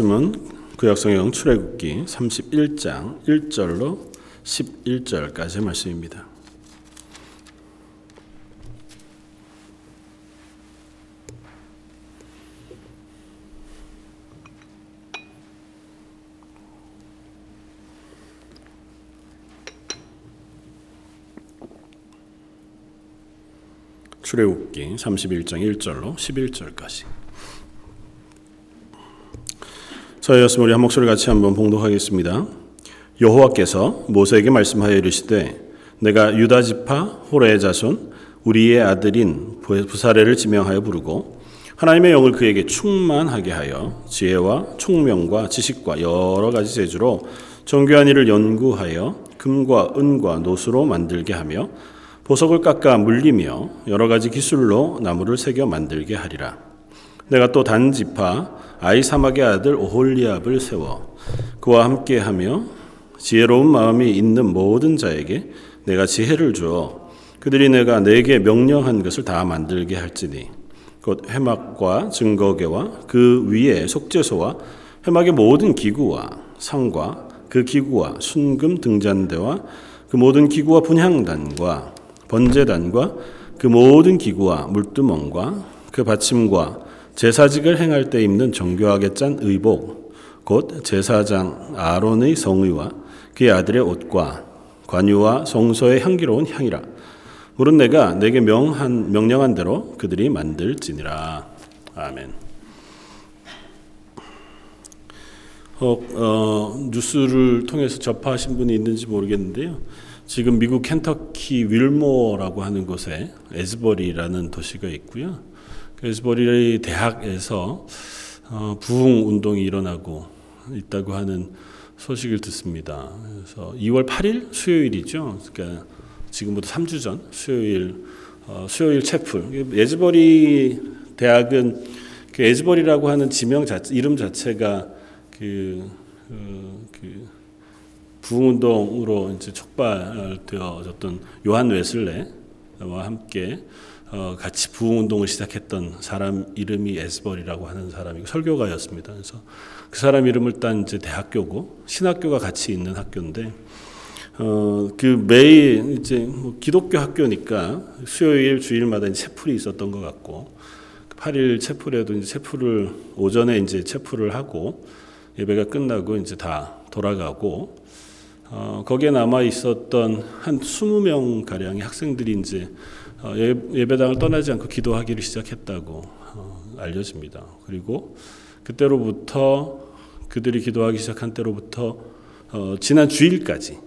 말씀은 구약성경 출애굽기 31장 1절로 11절까지의 말씀입니다. 출애굽기 31장 1절로 11절까지. 저희였으면 우리 한 목소리 같이 한번 봉독하겠습니다. 여호와께서 모세에게 말씀하여 이르시되 내가 유다 지파 호레의 자손 우리의 아들인 부사레를 지명하여 부르고 하나님의 영을 그에게 충만하게 하여 지혜와 총명과 지식과 여러 가지 재주로 정교한 일을 연구하여 금과 은과 노수로 만들게 하며 보석을 깎아 물리며 여러 가지 기술로 나무를 새겨 만들게 하리라. 내가 또 단지파 아이사막의 아들 오홀리압을 세워 그와 함께하며 지혜로운 마음이 있는 모든 자에게 내가 지혜를 주어 그들이 내가 내게 명령한 것을 다 만들게 할지니 곧 해막과 증거계와 그 위에 속죄소와 해막의 모든 기구와 상과 그 기구와 순금 등잔대와 그 모든 기구와 분향단과 번제단과 그 모든 기구와 물두멍과 그 받침과 제사직을 행할 때 입는 정교하게 짠 의복 곧 제사장 아론의 성의와 그의 아들의 옷과 관유와 성소의 향기로운 향이라 물은 내가 내게 명한 명령한 대로 그들이 만들지니라 아멘. 어, 어, 뉴스를 통해서 접하신 분이 있는지 모르겠는데요. 지금 미국 켄터키 윌모어라고 하는 곳에 에즈버리라는 도시가 있고요. 그 에즈버리 대학에서 어, 부흥 운동이 일어나고 있다고 하는 소식을 듣습니다. 그래서 2월 8일 수요일이죠. 그러니까 지금부터 3주 전 수요일 어, 수요일 채플 에즈버리 대학은 그 에즈버리라고 하는 지명 자체, 이름 자체가 그, 그, 그 부흥운동으로 이제 촉발되어졌던 요한 웨슬레와 함께 어, 같이 부흥운동을 시작했던 사람 이름이 에스벌이라고 하는 사람이고 설교가였습니다. 그래서 그 사람 이름을 딴 이제 대학교고 신학교가 같이 있는 학교인데 어, 그 매일 이제 뭐 기독교 학교니까 수요일 주일마다 이제 채플이 있었던 것 같고 8일 채플에도 이제 채플을 오전에 이제 채플을 하고 예배가 끝나고 이제 다 돌아가고 어, 거기에 남아 있었던 한 20명 가량의 학생들이 이제 어, 예, 배당을 떠나지 않고 기도하기를 시작했다고 어, 알려집니다. 그리고 그때로부터 그들이 기도하기 시작한 때로부터 어, 지난 주일까지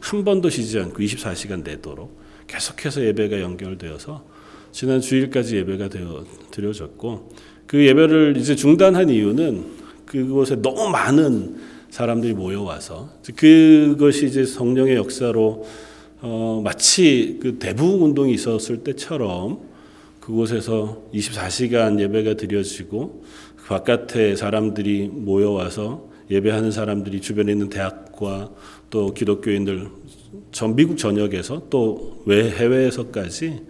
한 번도 쉬지 않고 24시간 내도록 계속해서 예배가 연결되어서 지난 주일까지 예배가 되어 드려졌고 그 예배를 이제 중단한 이유는 그곳에 너무 많은 사람들이 모여와서 그것이 이제 성령의 역사로 어, 마치 그 대부흥 운동이 있었을 때처럼 그곳에서 24시간 예배가 드려지고 그 바깥에 사람들이 모여와서 예배하는 사람들이 주변에 있는 대학과 또 기독교인들 전 미국 전역에서 또 외 해외에서까지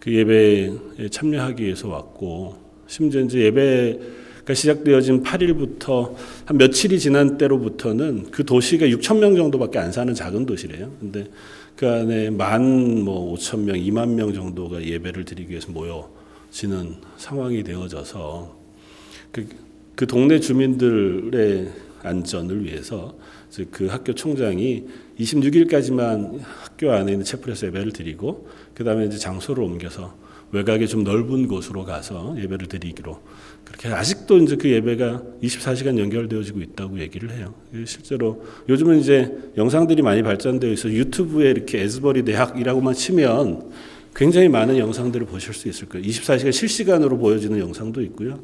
그 예배에 참여하기 위해서 왔고 심지어 이제 예배 그러니까 시작되어진 8일부터 한 며칠이 지난 때로부터는 그 도시가 6천 명 정도밖에 안 사는 작은 도시래요. 근데 그 안에 만뭐 5천 명, 2만 명 정도가 예배를 드리기 위해서 모여지는 상황이 되어져서 그, 그 동네 주민들의 안전을 위해서 그 학교 총장이 26일까지만 학교 안에 있는 채플에서 예배를 드리고 그 다음에 이제 장소를 옮겨서 외곽에 좀 넓은 곳으로 가서 예배를 드리기로 그렇게 아직도 이제 그 예배가 24시간 연결되어지고 있다고 얘기를 해요. 실제로 요즘은 이제 영상들이 많이 발전되어 있어 유튜브에 이렇게 에즈버리 대학이라고만 치면 굉장히 많은 영상들을 보실 수 있을 거예요. 24시간 실시간으로 보여지는 영상도 있고요.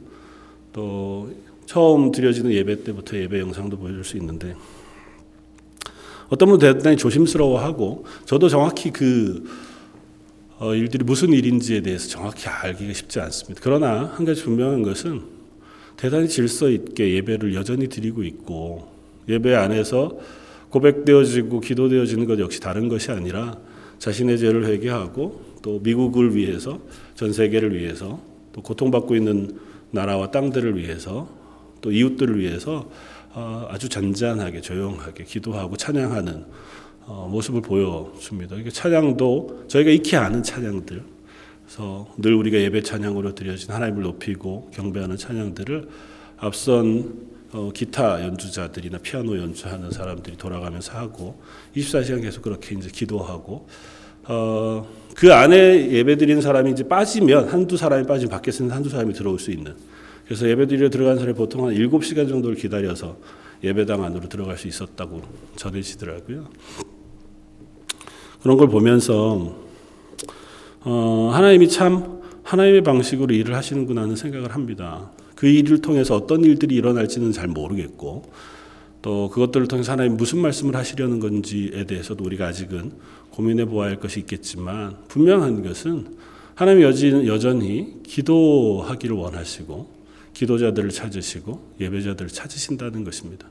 또 처음 드려지는 예배 때부터 예배 영상도 보여줄 수 있는데 어떤 분은 대단히 조심스러워하고 저도 정확히 그 어, 일들이 무슨 일인지에 대해서 정확히 알기가 쉽지 않습니다. 그러나 한 가지 분명한 것은 대단히 질서 있게 예배를 여전히 드리고 있고 예배 안에서 고백되어지고 기도되어지는 것 역시 다른 것이 아니라 자신의 죄를 회개하고 또 미국을 위해서 전 세계를 위해서 또 고통받고 있는 나라와 땅들을 위해서 또 이웃들을 위해서 어, 아주 잔잔하게 조용하게 기도하고 찬양하는 어, 모습을 보여줍니다. 이게 찬양도 저희가 익히 아는 찬양들, 그래서 늘 우리가 예배 찬양으로 드려진 하나님을 높이고 경배하는 찬양들을 앞선 어, 기타 연주자들이나 피아노 연주하는 사람들이 돌아가면서 하고 24시간 계속 그렇게 이제 기도하고 어, 그 안에 예배 드리는 사람이 이제 빠지면 한두 사람이 빠지면 밖에서 는 한두 사람이 들어올 수 있는 그래서 예배 드리러 들어간 사람이 보통 한 7시간 정도를 기다려서 예배당 안으로 들어갈 수 있었다고 전해지더라고요. 그런 걸 보면서 어, 하나님이 참 하나님의 방식으로 일을 하시는구나 하는 생각을 합니다. 그 일을 통해서 어떤 일들이 일어날지는 잘 모르겠고 또 그것들을 통해서 하나님 무슨 말씀을 하시려는 건지에 대해서도 우리가 아직은 고민해 보아야 할 것이 있겠지만 분명한 것은 하나님 여전히 기도하기를 원하시고 기도자들을 찾으시고 예배자들을 찾으신다는 것입니다.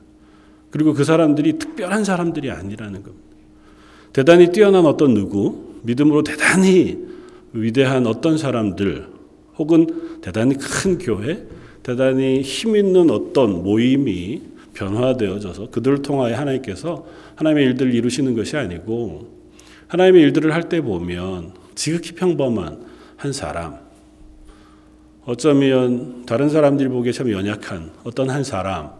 그리고 그 사람들이 특별한 사람들이 아니라는 겁니다. 대단히 뛰어난 어떤 누구, 믿음으로 대단히 위대한 어떤 사람들, 혹은 대단히 큰 교회, 대단히 힘 있는 어떤 모임이 변화되어져서 그들을 통하여 하나님께서 하나님의 일들을 이루시는 것이 아니고 하나님의 일들을 할 때 보면 지극히 평범한 한 사람, 어쩌면 다른 사람들이 보기에 참 연약한 어떤 한 사람,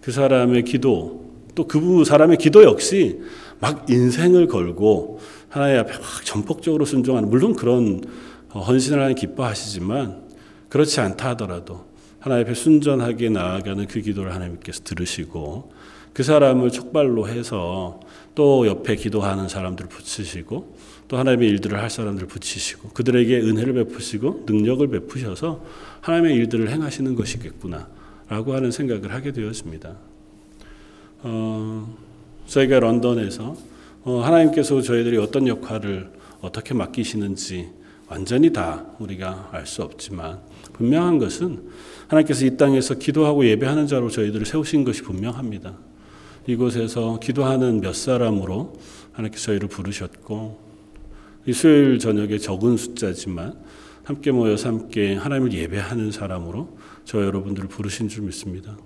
그 사람의 기도, 또 그 사람의 기도 역시 막 인생을 걸고 하나님 앞에 막 전폭적으로 순종하는 물론 그런 헌신을 하는 기뻐하시지만 그렇지 않다 하더라도 하나님 앞에 순전하게 나아가는 그 기도를 하나님께서 들으시고 그 사람을 촉발로 해서 또 옆에 기도하는 사람들을 붙이시고 또 하나님의 일들을 할 사람들을 붙이시고 그들에게 은혜를 베푸시고 능력을 베푸셔서 하나님의 일들을 행하시는 것이겠구나라고 하는 생각을 하게 되었습니다. 어, 저희가 런던에서 어, 하나님께서 저희들이 어떤 역할을 어떻게 맡기시는지 완전히 다 우리가 알 수 없지만 분명한 것은 하나님께서 이 땅에서 기도하고 예배하는 자로 저희들을 세우신 것이 분명합니다. 이곳에서 기도하는 몇 사람으로 하나님께서 저희를 부르셨고 이 수요일 저녁에 적은 숫자지만 함께 모여서 함께 하나님을 예배하는 사람으로 저 여러분들을 부르신 줄 믿습니다.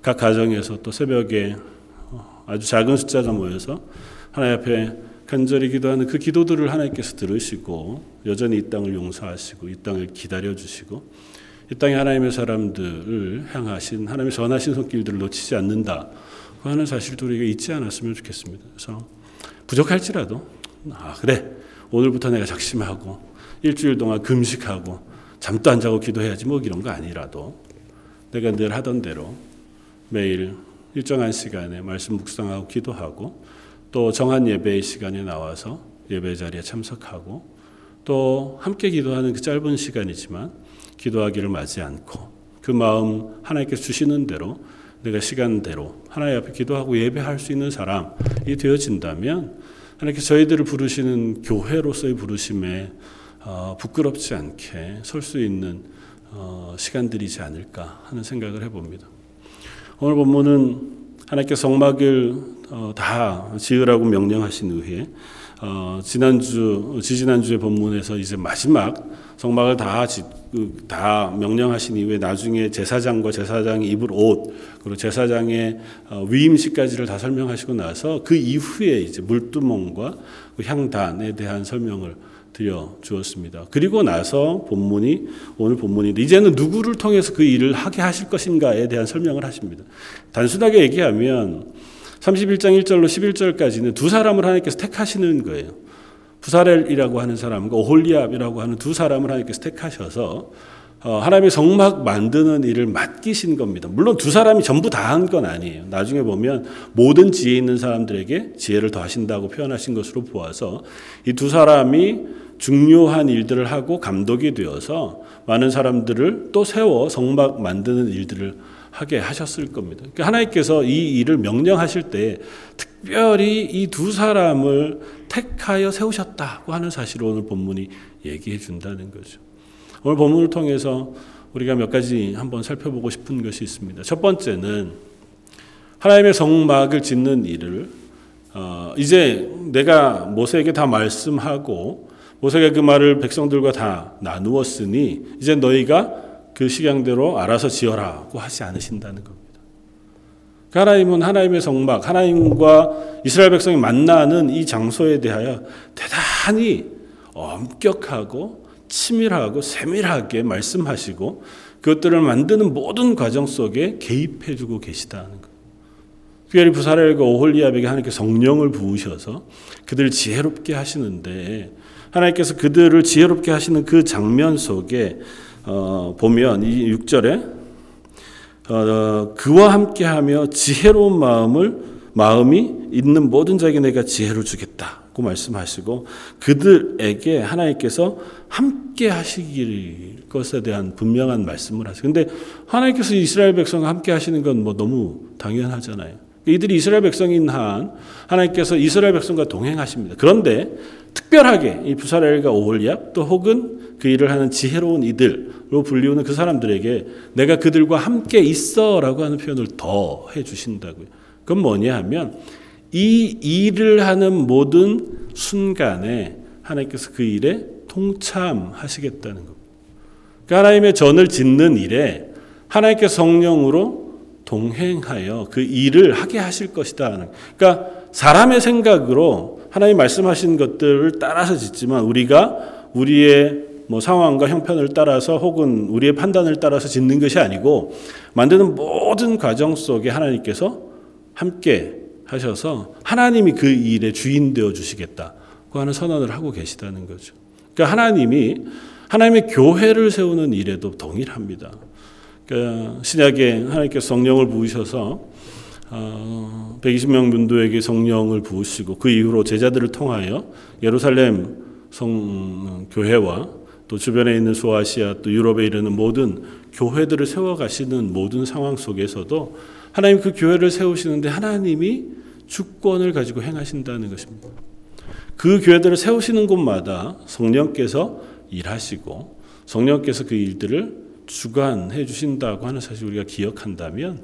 각 가정에서 또 새벽에 아주 작은 숫자가 모여서 하나님 앞에 간절히 기도하는 그 기도들을 하나님께서 들으시고 여전히 이 땅을 용서하시고 이 땅을 기다려 주시고 이 땅에 하나님의 사람들을 향하신 하나님의 선하신 손길들을 놓치지 않는다 하는 사실도 우리가 잊지 않았으면 좋겠습니다. 그래서 부족할지라도 아 그래 오늘부터 내가 작심하고 일주일 동안 금식하고 잠도 안 자고 기도해야지 뭐 이런 거 아니라도 내가 늘 하던 대로 매일 일정한 시간에 말씀 묵상하고 기도하고 또 정한 예배의 시간에 나와서 예배 자리에 참석하고 또 함께 기도하는 그 짧은 시간이지만 기도하기를 마지 않고 그 마음 하나님께서 주시는 대로 내가 시간대로 하나님 앞에 기도하고 예배할 수 있는 사람이 되어진다면 하나님께서 저희들을 부르시는 교회로서의 부르심에 어, 부끄럽지 않게 설 수 있는 어, 시간들이지 않을까 하는 생각을 해봅니다. 오늘 본문은 하나님께서 성막을 어, 다 지으라고 명령하신 후에 어, 지난주 지지난주의 본문에서 이제 마지막 성막을 다, 지, 그, 다 명령하신 이후에 나중에 제사장과 제사장이 입을 옷 그리고 제사장의 어, 위임식까지를 다 설명하시고 나서 그 이후에 이제 물두멍과 그 향단에 대한 설명을 드려 주었습니다. 그리고 나서 본문이 오늘 본문인데 이제는 누구를 통해서 그 일을 하게 하실 것인가에 대한 설명을 하십니다. 단순하게 얘기하면 31장 1절로 11절까지는 두 사람을 하나님께서 택하시는 거예요. 부사렐이라고 하는 사람과 오홀리압이라고 하는 두 사람을 하나님께서 택하셔서 어, 하나님의 성막 만드는 일을 맡기신 겁니다. 물론 두 사람이 전부 다 한 건 아니에요. 나중에 보면 모든 지혜 있는 사람들에게 지혜를 더하신다고 표현하신 것으로 보아서 이 두 사람이 중요한 일들을 하고 감독이 되어서 많은 사람들을 또 세워 성막 만드는 일들을 하게 하셨을 겁니다. 그러니까 하나님께서 이 일을 명령하실 때 특별히 이 두 사람을 택하여 세우셨다고 하는 사실을 오늘 본문이 얘기해 준다는 거죠. 오늘 본문을 통해서 우리가 몇 가지 한번 살펴보고 싶은 것이 있습니다. 첫 번째는 하나님의 성막을 짓는 일을 어, 이제 내가 모세에게 다 말씀하고 모세가 그 말을 백성들과 다 나누었으니 이제 너희가 그 식양대로 알아서 지어라고 하지 않으신다는 겁니다. 그 하나님은 하나님의 성막, 하나님과 이스라엘 백성이 만나는 이 장소에 대하여 대단히 엄격하고 치밀하고 세밀하게 말씀하시고 그것들을 만드는 모든 과정 속에 개입해주고 계시다는 것. 특별히 부사렐과 오홀리압에게 하나님께 성령을 부으셔서 그들을 지혜롭게 하시는데 하나님께서 그들을 지혜롭게 하시는 그 장면 속에 어, 보면 이 6절에 어, 그와 함께하며 지혜로운 마음을 마음이 있는 모든 자에게 내가 지혜를 주겠다고 말씀하시고 그들에게 하나님께서 함께 하시길 것에 대한 분명한 말씀을 하세요. 근데 하나님께서 이스라엘 백성과 함께 하시는 건 뭐 너무 당연하잖아요. 이들이 이스라엘 백성인 한 하나님께서 이스라엘 백성과 동행하십니다. 그런데 특별하게 이 부사렐과 오홀리압 또 혹은 그 일을 하는 지혜로운 이들로 불리우는 그 사람들에게 내가 그들과 함께 있어라고 하는 표현을 더 해주신다고요. 그건 뭐냐 하면 이 일을 하는 모든 순간에 하나님께서 그 일에 통참하시겠다는 겁니다. 그러니까 하나님의 전을 짓는 일에 하나님께 성령으로 동행하여 그 일을 하게 하실 것이다. 그러니까 사람의 생각으로 하나님 말씀하신 것들을 따라서 짓지만 우리가 우리의 뭐 상황과 형편을 따라서 혹은 우리의 판단을 따라서 짓는 것이 아니고 만드는 모든 과정 속에 하나님께서 함께 하셔서 하나님이 그 일의 주인 되어 주시겠다고 하는 선언을 하고 계시다는 거죠. 그러니까 하나님이 하나님의 교회를 세우는 일에도 동일합니다. 그러니까 신약에 하나님께서 성령을 부으셔서 120명 문도에게 성령을 부으시고 그 이후로 제자들을 통하여 예루살렘 성 교회와 또 주변에 있는 소아시아 또 유럽에 이르는 모든 교회들을 세워 가시는 모든 상황 속에서도 하나님 그 교회를 세우시는데 하나님이 주권을 가지고 행하신다는 것입니다. 그 교회들을 세우시는 곳마다 성령께서 일하시고 성령께서 그 일들을 주관해 주신다고 하는 사실 우리가 기억한다면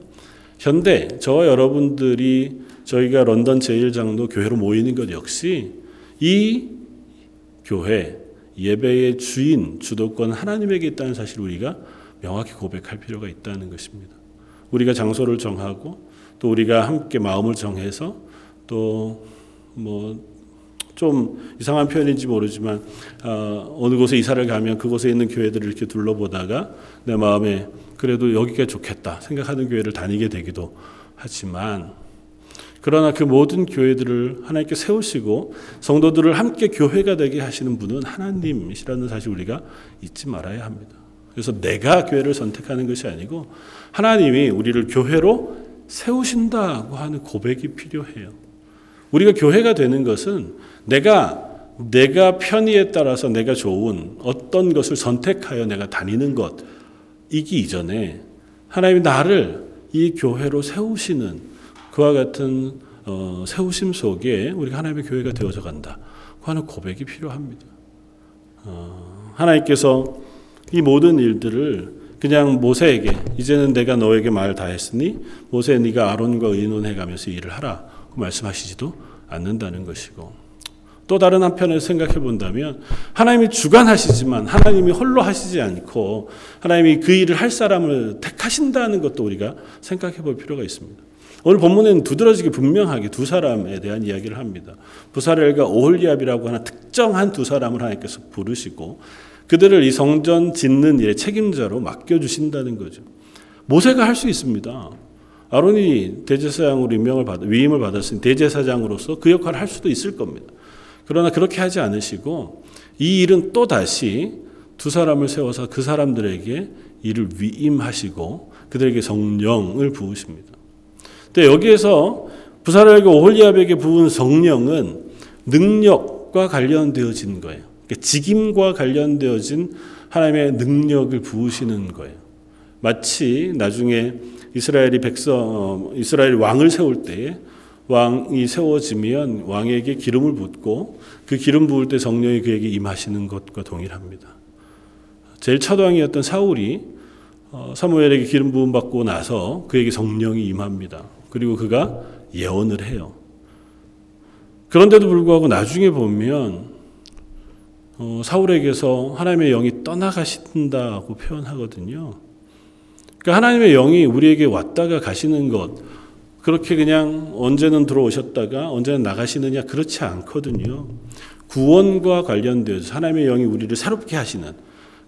현대 저와 여러분들이 저희가 런던 제1장로 교회로 모이는 것 역시 이 교회 예배의 주인 주도권 하나님에게 있다는 사실을 우리가 명확히 고백할 필요가 있다는 것입니다. 우리가 장소를 정하고 또 우리가 함께 마음을 정해서 또 뭐 좀 이상한 표현인지 모르지만 어, 어느 곳에 이사를 가면 그곳에 있는 교회들을 이렇게 둘러보다가 내 마음에 그래도 여기가 좋겠다 생각하는 교회를 다니게 되기도 하지만 그러나 그 모든 교회들을 하나님께 세우시고 성도들을 함께 교회가 되게 하시는 분은 하나님이시라는 사실 우리가 잊지 말아야 합니다. 그래서 내가 교회를 선택하는 것이 아니고 하나님이 우리를 교회로 세우신다고 하는 고백이 필요해요. 우리가 교회가 되는 것은 내가 내가 편의에 따라서 내가 좋은 어떤 것을 선택하여 내가 다니는 것 이기 이전에 하나님이 나를 이 교회로 세우시는 그와 같은 어, 세우심 속에 우리가 하나님의 교회가 되어져 간다. 하는 고백이 필요합니다. 어, 하나님께서 이 모든 일들을 그냥 모세에게 이제는 내가 너에게 말 다 했으니 모세 네가 아론과 의논해 가면서 일을 하라 말씀하시지도 않는다는 것이고 또 다른 한편을 생각해 본다면 하나님이 주관하시지만 하나님이 홀로 하시지 않고 하나님이 그 일을 할 사람을 택하신다는 것도 우리가 생각해 볼 필요가 있습니다. 오늘 본문에는 두드러지게 분명하게 두 사람에 대한 이야기를 합니다. 부사렐과 오홀리압이라고 하는 특정한 두 사람을 하나님께서 부르시고 그들을 이 성전 짓는 일의 책임자로 맡겨 주신다는 거죠. 모세가 할 수 있습니다. 아론이 대제사장으로 임명을 받 위임을 받았으니 대제사장으로서 그 역할을 할 수도 있을 겁니다. 그러나 그렇게 하지 않으시고 이 일은 또 다시 두 사람을 세워서 그 사람들에게 일을 위임하시고 그들에게 성령을 부으십니다. 근데 여기에서 부사라에게 오홀리압에게 부은 성령은 능력과 관련되어진 거예요. 그러니까 직임과 관련되어진 하나님의 능력을 부으시는 거예요. 마치 나중에 이스라엘이 백성 어, 이스라엘 왕을 세울 때에 왕이 세워지면 왕에게 기름을 붓고 그 기름 부을 때 성령이 그에게 임하시는 것과 동일합니다. 제일 첫 왕이었던 사울이 어, 사무엘에게 기름 부음 받고 나서 그에게 성령이 임합니다. 그리고 그가 예언을 해요. 그런데도 불구하고 나중에 보면 어, 사울에게서 하나님의 영이 떠나가신다고 표현하거든요. 그러니까 하나님의 영이 우리에게 왔다가 가시는 것 그렇게 그냥 언제는 들어오셨다가 언제는 나가시느냐 그렇지 않거든요. 구원과 관련되어서 하나님의 영이 우리를 새롭게 하시는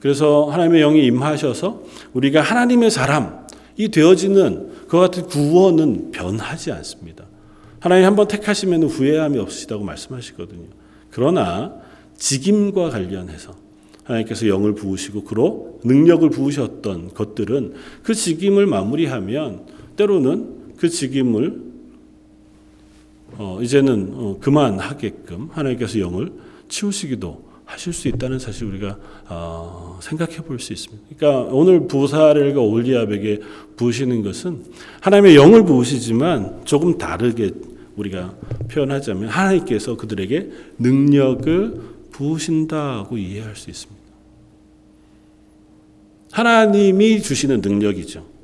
그래서 하나님의 영이 임하셔서 우리가 하나님의 사람이 되어지는 그와 같은 구원은 변하지 않습니다. 하나님 한번 택하시면 후회함이 없으시다고 말씀하시거든요. 그러나 직임과 관련해서 하나님께서 영을 부으시고 그로 능력을 부으셨던 것들은 그 직임을 마무리하면 때로는 그 직임을 어, 이제는 어, 그만하게끔 하나님께서 영을 치우시기도 하실 수 있다는 사실 우리가 어, 생각해 볼 수 있습니다. 그러니까 오늘 부사렐과 올리압에게 부으시는 것은 하나님의 영을 부으시지만 조금 다르게 우리가 표현하자면 하나님께서 그들에게 능력을 부으신다고 이해할 수 있습니다. 하나님이 주시는 능력이죠.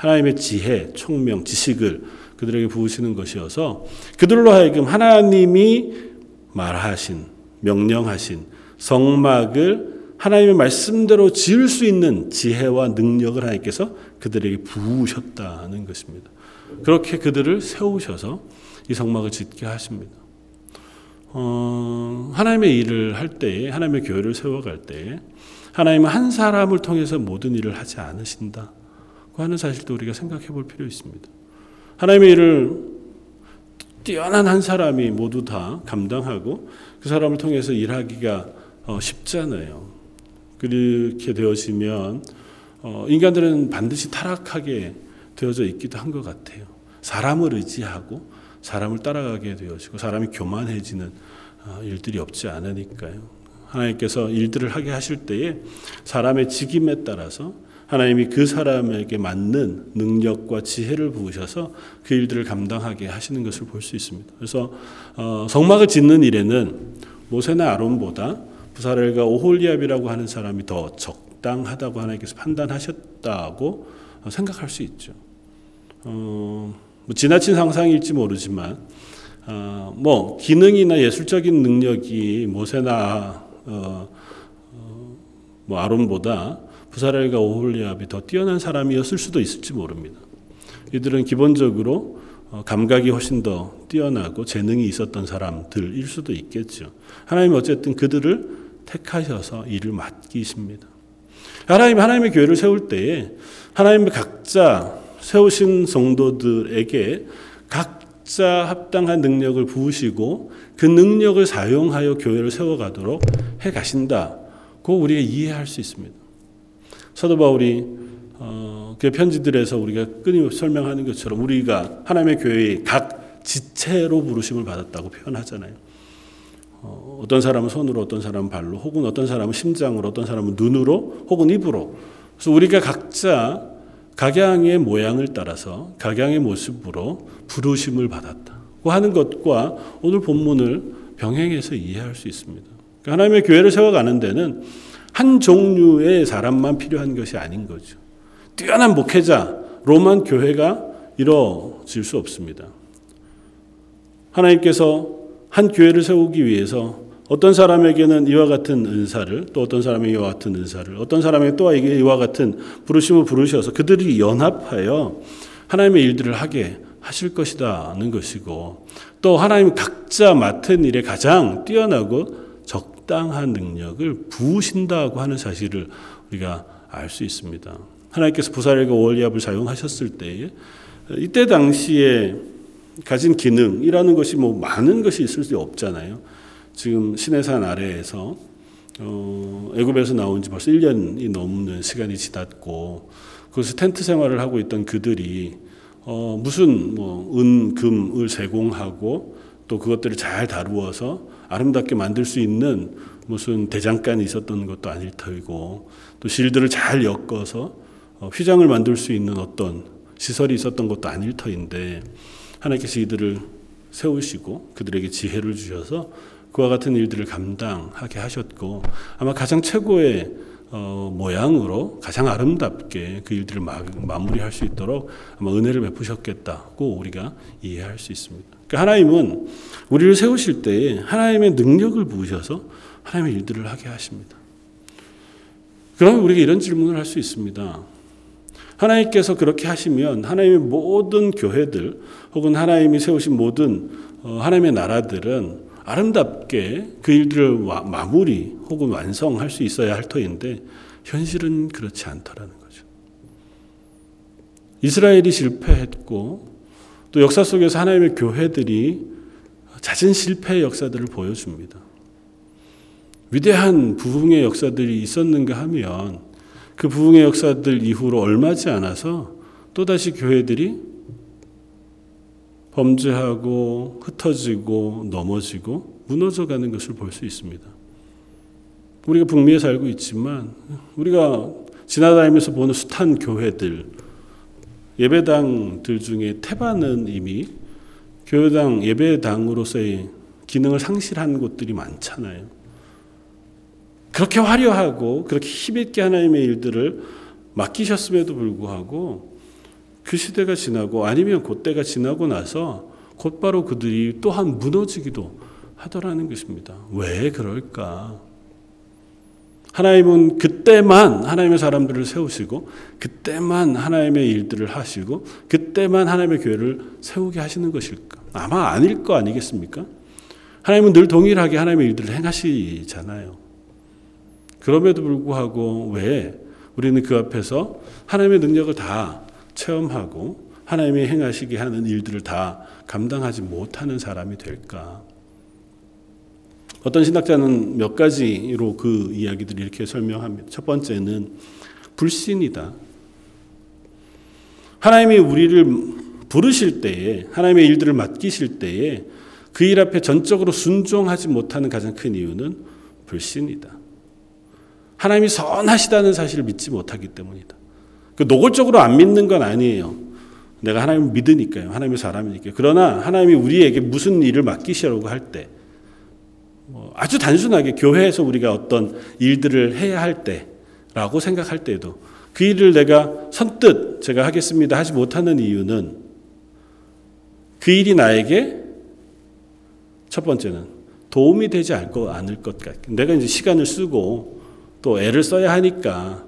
하나님의 지혜, 총명, 지식을 그들에게 부으시는 것이어서 그들로 하여금 하나님이 말하신, 명령하신 성막을 하나님의 말씀대로 지을 수 있는 지혜와 능력을 하나님께서 그들에게 부으셨다는 것입니다. 그렇게 그들을 세우셔서 이 성막을 짓게 하십니다. 어, 하나님의 일을 할 때에, 하나님의 교회를 세워갈 때에, 하나님은 한 사람을 통해서 모든 일을 하지 않으신다. 그 하는 사실도 우리가 생각해 볼 필요 있습니다. 하나님의 일을 뛰어난 한 사람이 모두 다 감당하고 그 사람을 통해서 일하기가 어, 쉽잖아요. 그렇게 되어지면 어, 인간들은 반드시 타락하게 되어져 있기도 한 것 같아요. 사람을 의지하고 사람을 따라가게 되어지고 사람이 교만해지는 어, 일들이 없지 않으니까요. 하나님께서 일들을 하게 하실 때에 사람의 직임에 따라서 하나님이 그 사람에게 맞는 능력과 지혜를 부으셔서 그 일들을 감당하게 하시는 것을 볼 수 있습니다. 그래서 어, 성막을 짓는 일에는 모세나 아론보다 부사렐과 오홀리압이라고 하는 사람이 더 적당하다고 하나님께서 판단하셨다고 생각할 수 있죠. 어, 뭐 지나친 상상일지 모르지만 어, 뭐 기능이나 예술적인 능력이 모세나 뭐 아론보다 부사렐과 오홀리압이 더 뛰어난 사람이었을 수도 있을지 모릅니다. 이들은 기본적으로 어, 감각이 훨씬 더 뛰어나고 재능이 있었던 사람들일 수도 있겠죠. 하나님 어쨌든 그들을 택하셔서 일을 맡기십니다. 하나님 하나님의 교회를 세울 때에 하나님의 각자 세우신 성도들에게 각자 합당한 능력을 부으시고 그 능력을 사용하여 교회를 세워가도록 해 가신다고 우리가 이해할 수 있습니다. 사도 바울이 어, 그 편지들에서 우리가 끊임없이 설명하는 것처럼 우리가 하나님의 교회의 각 지체로 부르심을 받았다고 표현하잖아요. 어, 떤 사람은 손으로, 어떤 사람은 발로, 혹은 어떤 사람은 심장으로, 어떤 사람은 눈으로, 혹은 입으로. 그래서 우리가 각자 각양의 모양을 따라서 각양의 모습으로 부르심을 받았다고 하는 것과 오늘 본문을 병행해서 이해할 수 있습니다. 그러니까 하나님의 교회를 세워가는 데는 한 종류의 사람만 필요한 것이 아닌 거죠. 뛰어난 목회자로만 교회가 이루어질 수 없습니다. 하나님께서 한 교회를 세우기 위해서 어떤 사람에게는 이와 같은 은사를 또 어떤 사람에게 이와 같은 은사를 어떤 사람에게 또 이와 같은 부르심을 부르셔서 그들이 연합하여 하나님의 일들을 하게 하실 것이다는 것이고 또 하나님 각자 맡은 일에 가장 뛰어나고 적당한 능력을 부으신다고 하는 사실을 우리가 알 수 있습니다. 하나님께서 부사렐과 오리압을 사용하셨을 때에 이때 당시에 가진 기능이라는 것이 뭐 많은 것이 있을 수 없잖아요. 지금 시내산 아래에서 어, 애굽에서 나온 지 벌써 1년이 넘는 시간이 지났고 그래서 텐트 생활을 하고 있던 그들이 어, 무슨 뭐 은, 금을 제공하고 또 그것들을 잘 다루어서 아름답게 만들 수 있는 무슨 대장간이 있었던 것도 아닐 터이고 또 실들을 잘 엮어서 어, 휘장을 만들 수 있는 어떤 시설이 있었던 것도 아닐 터인데 하나님께서 이들을 세우시고 그들에게 지혜를 주셔서 그와 같은 일들을 감당하게 하셨고 아마 가장 최고의 어, 모양으로 가장 아름답게 그 일들을 마, 마무리할 수 있도록 아마 은혜를 베푸셨겠다고 우리가 이해할 수 있습니다. 그러니까 하나님은 우리를 세우실 때 하나님의 능력을 부으셔서 하나님의 일들을 하게 하십니다. 그러면 우리가 이런 질문을 할 수 있습니다. 하나님께서 그렇게 하시면 하나님의 모든 교회들 혹은 하나님이 세우신 모든 어, 하나님의 나라들은 아름답게 그 일들을 마무리 혹은 완성할 수 있어야 할 터인데 현실은 그렇지 않더라는 거죠. 이스라엘이 실패했고 또 역사 속에서 하나님의 교회들이 잦은 실패의 역사들을 보여줍니다. 위대한 부흥의 역사들이 있었는가 하면 그 부흥의 역사들 이후로 얼마지 않아서 또다시 교회들이 범죄하고 흩어지고 넘어지고 무너져가는 것을 볼 수 있습니다. 우리가 북미에 살고 있지만 우리가 지나다니면서 보는 숱한 교회들 예배당들 중에 태반은 이미 교회당 예배당으로서의 기능을 상실한 곳들이 많잖아요. 그렇게 화려하고 그렇게 힘있게 하나님의 일들을 맡기셨음에도 불구하고 그 시대가 지나고 아니면 그때가 지나고 나서 곧바로 그들이 또한 무너지기도 하더라는 것입니다. 왜 그럴까? 하나님은 그때만 하나님의 사람들을 세우시고 그때만 하나님의 일들을 하시고 그때만 하나님의 교회를 세우게 하시는 것일까? 아마 아닐 거 아니겠습니까? 하나님은 늘 동일하게 하나님의 일들을 행하시잖아요. 그럼에도 불구하고 왜 우리는 그 앞에서 하나님의 능력을 다 체험하고 하나님이 행하시게 하는 일들을 다 감당하지 못하는 사람이 될까? 어떤 신학자는 몇 가지로 그 이야기들을 이렇게 설명합니다. 첫 번째는 불신이다. 하나님이 우리를 부르실 때에, 하나님의 일들을 맡기실 때에 그 일 앞에 전적으로 순종하지 못하는 가장 큰 이유는 불신이다. 하나님이 선하시다는 사실을 믿지 못하기 때문이다. 그 노골적으로 안 믿는 건 아니에요. 내가 하나님을 믿으니까요. 하나님의 사람이니까. 그러나 하나님이 우리에게 무슨 일을 맡기시라고 할 때, 뭐 아주 단순하게 교회에서 우리가 어떤 일들을 해야 할 때라고 생각할 때도 그 일을 내가 선뜻 제가 하겠습니다 하지 못하는 이유는 그 일이 나에게 첫 번째는 도움이 되지 않을 것 같아. 내가 이제 시간을 쓰고 또 애를 써야 하니까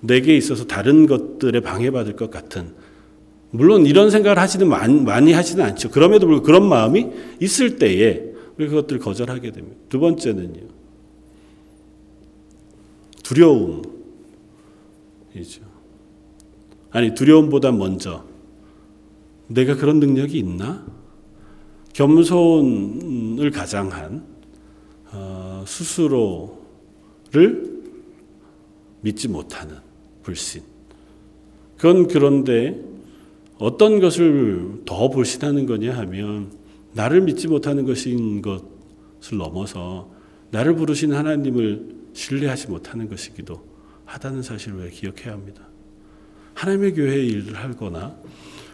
내게 있어서 다른 것들에 방해받을 것 같은 물론 이런 생각을 하시는 많이 하지는 않죠. 그럼에도 불구하고 그런 마음이 있을 때에 그것들을 거절하게 됩니다. 두 번째는요. 두려움이죠. 아니 두려움보다 먼저 내가 그런 능력이 있나? 겸손을 가장한 어, 스스로를 믿지 못하는 불신. 그건 그런데 어떤 것을 더 불신하는 거냐 하면 나를 믿지 못하는 것인 것을 넘어서 나를 부르신 하나님을 신뢰하지 못하는 것이기도 하다는 사실을 왜 기억해야 합니다. 하나님의 교회의 일을 하거나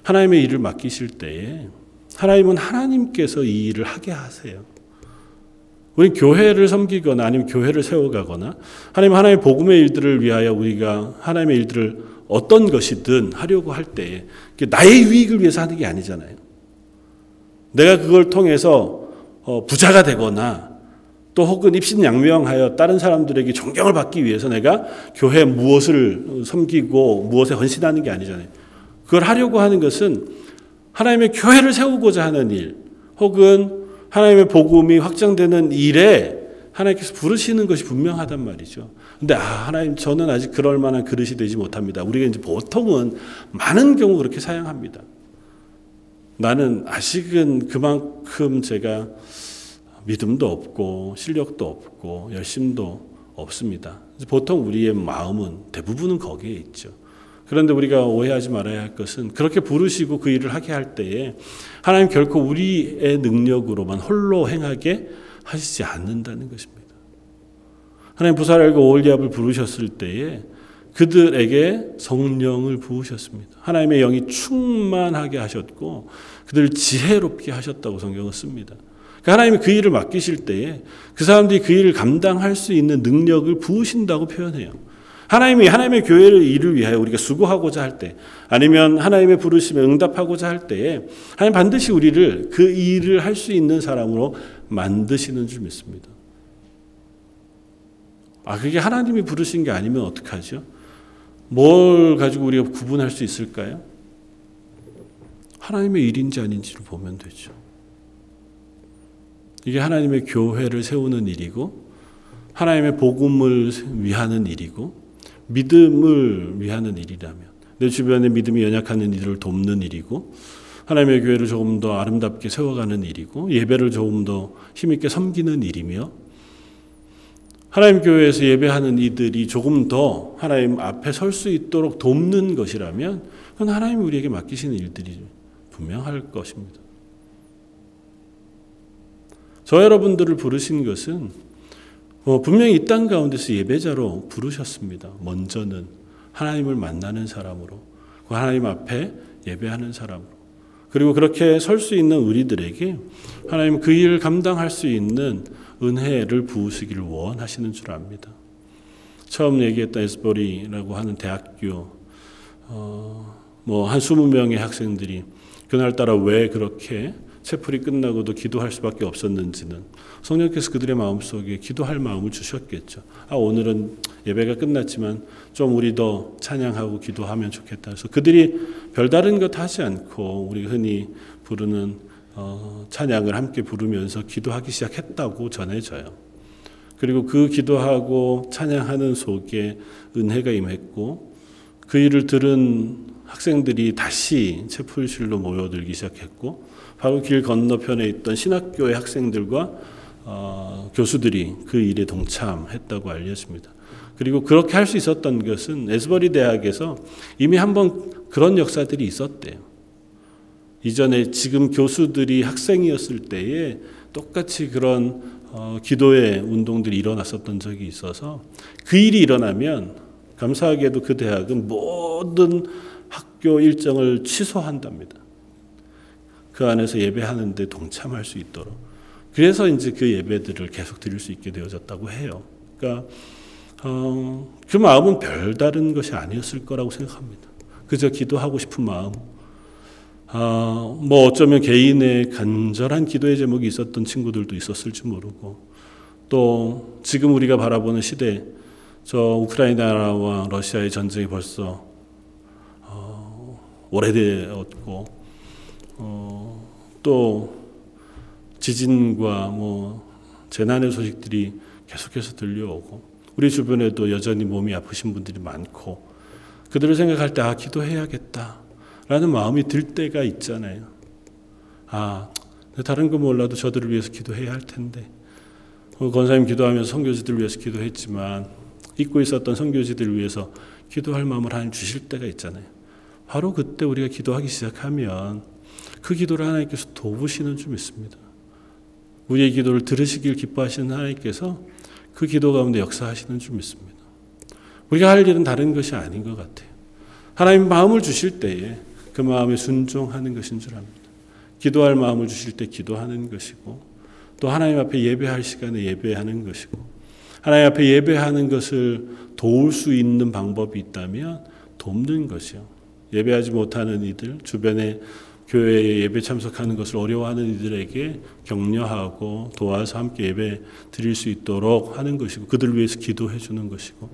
하나님의 일을 맡기실 때에 하나님은 하나님께서 이 일을 하게 하세요. 우리 교회를 섬기거나 아니면 교회를 세워가거나 하나님 하나님의 복음의 일들을 위하여 우리가 하나님의 일들을 어떤 것이든 하려고 할때 나의 유익을 위해서 하는 게 아니잖아요. 내가 그걸 통해서 어, 부자가 되거나 또 혹은 입신양명하여 다른 사람들에게 존경을 받기 위해서 내가 교회 무엇을 섬기고 무엇에 헌신하는 게 아니잖아요. 그걸 하려고 하는 것은 하나님의 교회를 세우고자 하는 일 혹은 하나님의 복음이 확장되는 일에 하나님께서 부르시는 것이 분명하단 말이죠. 근데 아, 하나님 저는 아직 그럴 만한 그릇이 되지 못합니다. 우리가 이제 보통은 많은 경우 그렇게 사용합니다. 나는 아직은 그만큼 제가 믿음도 없고 실력도 없고 열심도 없습니다. 보통 우리의 마음은 대부분은 거기에 있죠. 그런데 우리가 오해하지 말아야 할 것은 그렇게 부르시고 그 일을 하게 할 때에 하나님 결코 우리의 능력으로만 홀로 행하게 하시지 않는다는 것입니다. 하나님 부사엘과 오리압을 부르셨을 때에 그들에게 성령을 부으셨습니다. 하나님의 영이 충만하게 하셨고 그들을 지혜롭게 하셨다고 성경은 씁니다. 그러니까 하나님이 그 일을 맡기실 때에 그 사람들이 그 일을 감당할 수 있는 능력을 부으신다고 표현해요. 하나님이 하나님의 교회를 일을 위하여 우리가 수고하고자 할 때, 아니면 하나님의 부르심에 응답하고자 할 때에 하나님 반드시 우리를 그 일을 할 수 있는 사람으로 만드시는 줄 믿습니다. 아, 그게 하나님이 부르신 게 아니면 어떡하죠? 뭘 가지고 우리가 구분할 수 있을까요? 하나님의 일인지 아닌지를 보면 되죠. 이게 하나님의 교회를 세우는 일이고 하나님의 복음을 위하는 일이고 믿음을 위하는 일이라면 내 주변에 믿음이 연약한 이들을 돕는 일이고 하나님의 교회를 조금 더 아름답게 세워가는 일이고 예배를 조금 더 힘있게 섬기는 일이며 하나님 교회에서 예배하는 이들이 조금 더 하나님 앞에 설 수 있도록 돕는 것이라면 그건 하나님이 우리에게 맡기시는 일들이 분명할 것입니다. 저 여러분들을 부르신 것은 어, 분명히 이 땅 가운데서 예배자로 부르셨습니다. 먼저는 하나님을 만나는 사람으로, 그 하나님 앞에 예배하는 사람으로. 그리고 그렇게 설 수 있는 우리들에게 하나님 그 일을 감당할 수 있는 은혜를 부으시기를 원하시는 줄 압니다. 처음 얘기했던 에스버리라고 하는 대학교, 어, 뭐 한 20명의 학생들이 그날따라 왜 그렇게 채플이 끝나고도 기도할 수밖에 없었는지는 성령께서 그들의 마음속에 기도할 마음을 주셨겠죠. 아 오늘은 예배가 끝났지만 좀 우리 더 찬양하고 기도하면 좋겠다. 그래서 그들이 별다른 것 하지 않고 우리 흔히 부르는 어, 찬양을 함께 부르면서 기도하기 시작했다고 전해져요. 그리고 그 기도하고 찬양하는 속에 은혜가 임했고 그 일을 들은 학생들이 다시 채플실로 모여들기 시작했고 바로 길 건너편에 있던 신학교의 학생들과 어, 교수들이 그 일에 동참했다고 알려집니다. 그리고 그렇게 할 수 있었던 것은 에스버리 대학에서 이미 한번 그런 역사들이 있었대요. 이전에 지금 교수들이 학생이었을 때에 똑같이 그런 어, 기도의 운동들이 일어났었던 적이 있어서 그 일이 일어나면 감사하게도 그 대학은 모든 학교 일정을 취소한답니다. 그 안에서 예배하는데 동참할 수 있도록. 그래서 이제 그 예배들을 계속 드릴 수 있게 되어졌다고 해요. 그러니까 어, 그 마음은 별다른 것이 아니었을 거라고 생각합니다. 그저 기도하고 싶은 마음. 아, 뭐 어쩌면 개인의 간절한 기도의 제목이 있었던 친구들도 있었을지 모르고 또 지금 우리가 바라보는 시대 저 우크라이나와 러시아의 전쟁이 벌써 어, 오래되었고 어, 또 지진과 뭐 재난의 소식들이 계속해서 들려오고 우리 주변에도 여전히 몸이 아프신 분들이 많고 그들을 생각할 때 아 기도해야겠다라는 마음이 들 때가 있잖아요. 아 다른 거 몰라도 저들을 위해서 기도해야 할 텐데 어, 권사님 기도하면서 선교지들 위해서 기도했지만 잊고 있었던 선교지들을 위해서 기도할 마음을 하나님 주실 때가 있잖아요. 바로 그때 우리가 기도하기 시작하면 그 기도를 하나님께서 도우시는 줄 믿습니다. 우리의 기도를 들으시길 기뻐하시는 하나님께서 그 기도 가운데 역사하시는 줄 믿습니다. 우리가 할 일은 다른 것이 아닌 것 같아요. 하나님 마음을 주실 때에 그 마음에 순종하는 것인 줄 압니다. 기도할 마음을 주실 때 기도하는 것이고 또 하나님 앞에 예배할 시간에 예배하는 것이고 하나님 앞에 예배하는 것을 도울 수 있는 방법이 있다면 돕는 것이요. 예배하지 못하는 이들 주변에 교회에 예배 참석하는 것을 어려워하는 이들에게 격려하고 도와서 함께 예배 드릴 수 있도록 하는 것이고 그들을 위해서 기도해 주는 것이고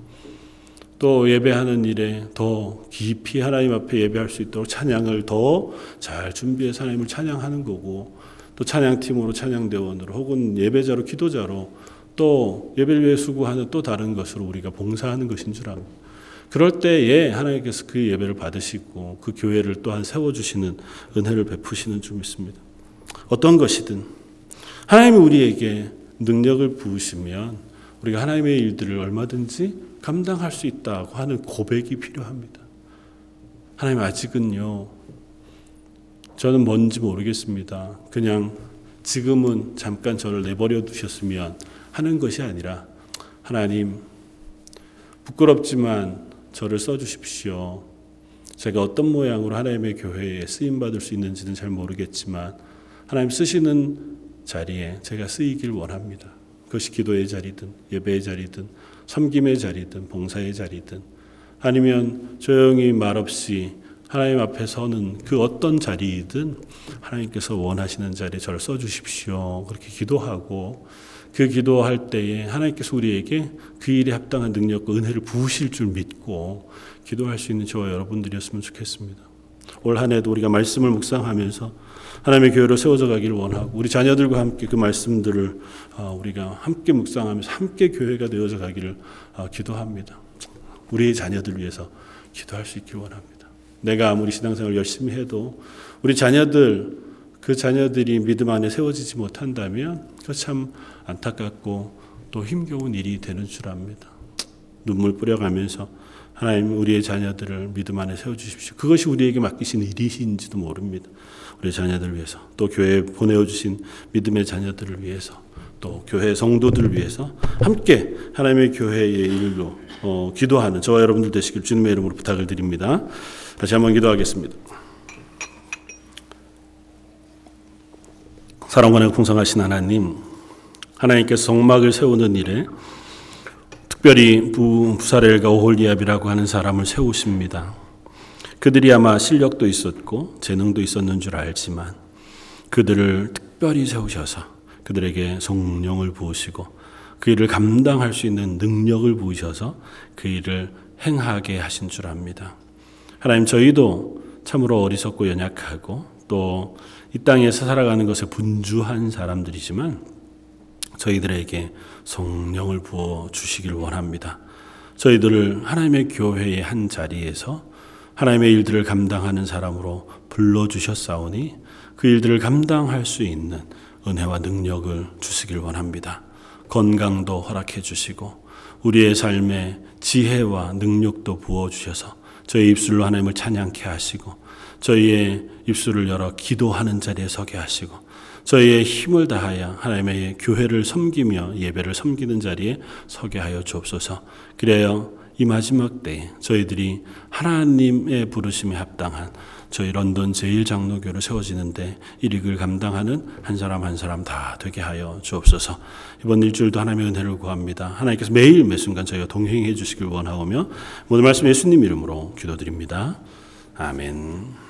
또 예배하는 일에 더 깊이 하나님 앞에 예배할 수 있도록 찬양을 더 잘 준비해서 하나님을 찬양하는 거고 또 찬양팀으로 찬양대원으로 혹은 예배자로 기도자로 또 예배를 위해 수고하는 또 다른 것으로 우리가 봉사하는 것인 줄 압니다. 그럴 때에 하나님께서 그 예배를 받으시고 그 교회를 또한 세워주시는 은혜를 베푸시는 줄 믿습니다. 어떤 것이든 하나님이 우리에게 능력을 부으시면 우리가 하나님의 일들을 얼마든지 감당할 수 있다고 하는 고백이 필요합니다. 하나님 아직은요, 저는 뭔지 모르겠습니다. 그냥 지금은 잠깐 저를 내버려 두셨으면 하는 것이 아니라 하나님 부끄럽지만 저를 써주십시오. 제가 어떤 모양으로 하나님의 교회에 쓰임 받을 수 있는지는 잘 모르겠지만 하나님 쓰시는 자리에 제가 쓰이길 원합니다. 그것이 기도의 자리든 예배의 자리든 섬김의 자리든 봉사의 자리든 아니면 조용히 말없이 하나님 앞에 서는 그 어떤 자리이든 하나님께서 원하시는 자리에 저를 써주십시오. 그렇게 기도하고 그 기도할 때에 하나님께서 우리에게 그 일에 합당한 능력과 은혜를 부으실 줄 믿고 기도할 수 있는 저와 여러분들이었으면 좋겠습니다. 올 한 해도 우리가 말씀을 묵상하면서 하나님의 교회로 세워져 가기를 원하고 우리 자녀들과 함께 그 말씀들을 어, 우리가 함께 묵상하면서 함께 교회가 되어져 가기를 어, 기도합니다. 우리의 자녀들 위해서 기도할 수 있길 원합니다. 내가 아무리 신앙생활 열심히 해도 우리 자녀들 그 자녀들이 믿음 안에 세워지지 못한다면 그 참 안타깝고 또 힘겨운 일이 되는 줄 압니다. 눈물 뿌려가면서 하나님 우리의 자녀들을 믿음 안에 세워 주십시오. 그것이 우리에게 맡기신 일이신지도 모릅니다. 우리 자녀들 위해서 또 교회에 보내어 주신 믿음의 자녀들을 위해서 또 교회 성도들을 위해서 함께 하나님의 교회의 일로 어, 기도하는 저와 여러분들 되시길 주님의 이름으로 부탁을 드립니다. 다시 한번 기도하겠습니다. 사랑과 풍성하신 하나님, 하나님께서 성막을 세우는 일에 특별히 부, 부사렐과 오홀리압이라고 하는 사람을 세우십니다. 그들이 아마 실력도 있었고 재능도 있었는 줄 알지만 그들을 특별히 세우셔서 그들에게 성령을 부으시고 그 일을 감당할 수 있는 능력을 부으셔서 그 일을 행하게 하신 줄 압니다. 하나님 저희도 참으로 어리석고 연약하고 또 이 땅에서 살아가는 것에 분주한 사람들이지만 저희들에게 성령을 부어 주시길 원합니다. 저희들을 하나님의 교회의 한 자리에서 하나님의 일들을 감당하는 사람으로 불러 주셨사오니 그 일들을 감당할 수 있는 은혜와 능력을 주시길 원합니다. 건강도 허락해 주시고 우리의 삶에 지혜와 능력도 부어 주셔서 저희 입술로 하나님을 찬양케 하시고 저희의 입술을 열어 기도하는 자리에 서게 하시고 저희의 힘을 다하여 하나님의 교회를 섬기며 예배를 섬기는 자리에 서게 하여 주옵소서. 그래요. 이 마지막 때에 저희들이 하나님의 부르심에 합당한 저희 런던 제1장로교로 세워지는데 일익을 감당하는 한 사람 한 사람 다 되게 하여 주옵소서. 이번 일주일도 하나님의 은혜를 구합니다. 하나님께서 매일 매 순간 저희가 동행해 주시길 원하오며 모든 말씀 예수님 이름으로 기도드립니다. 아멘.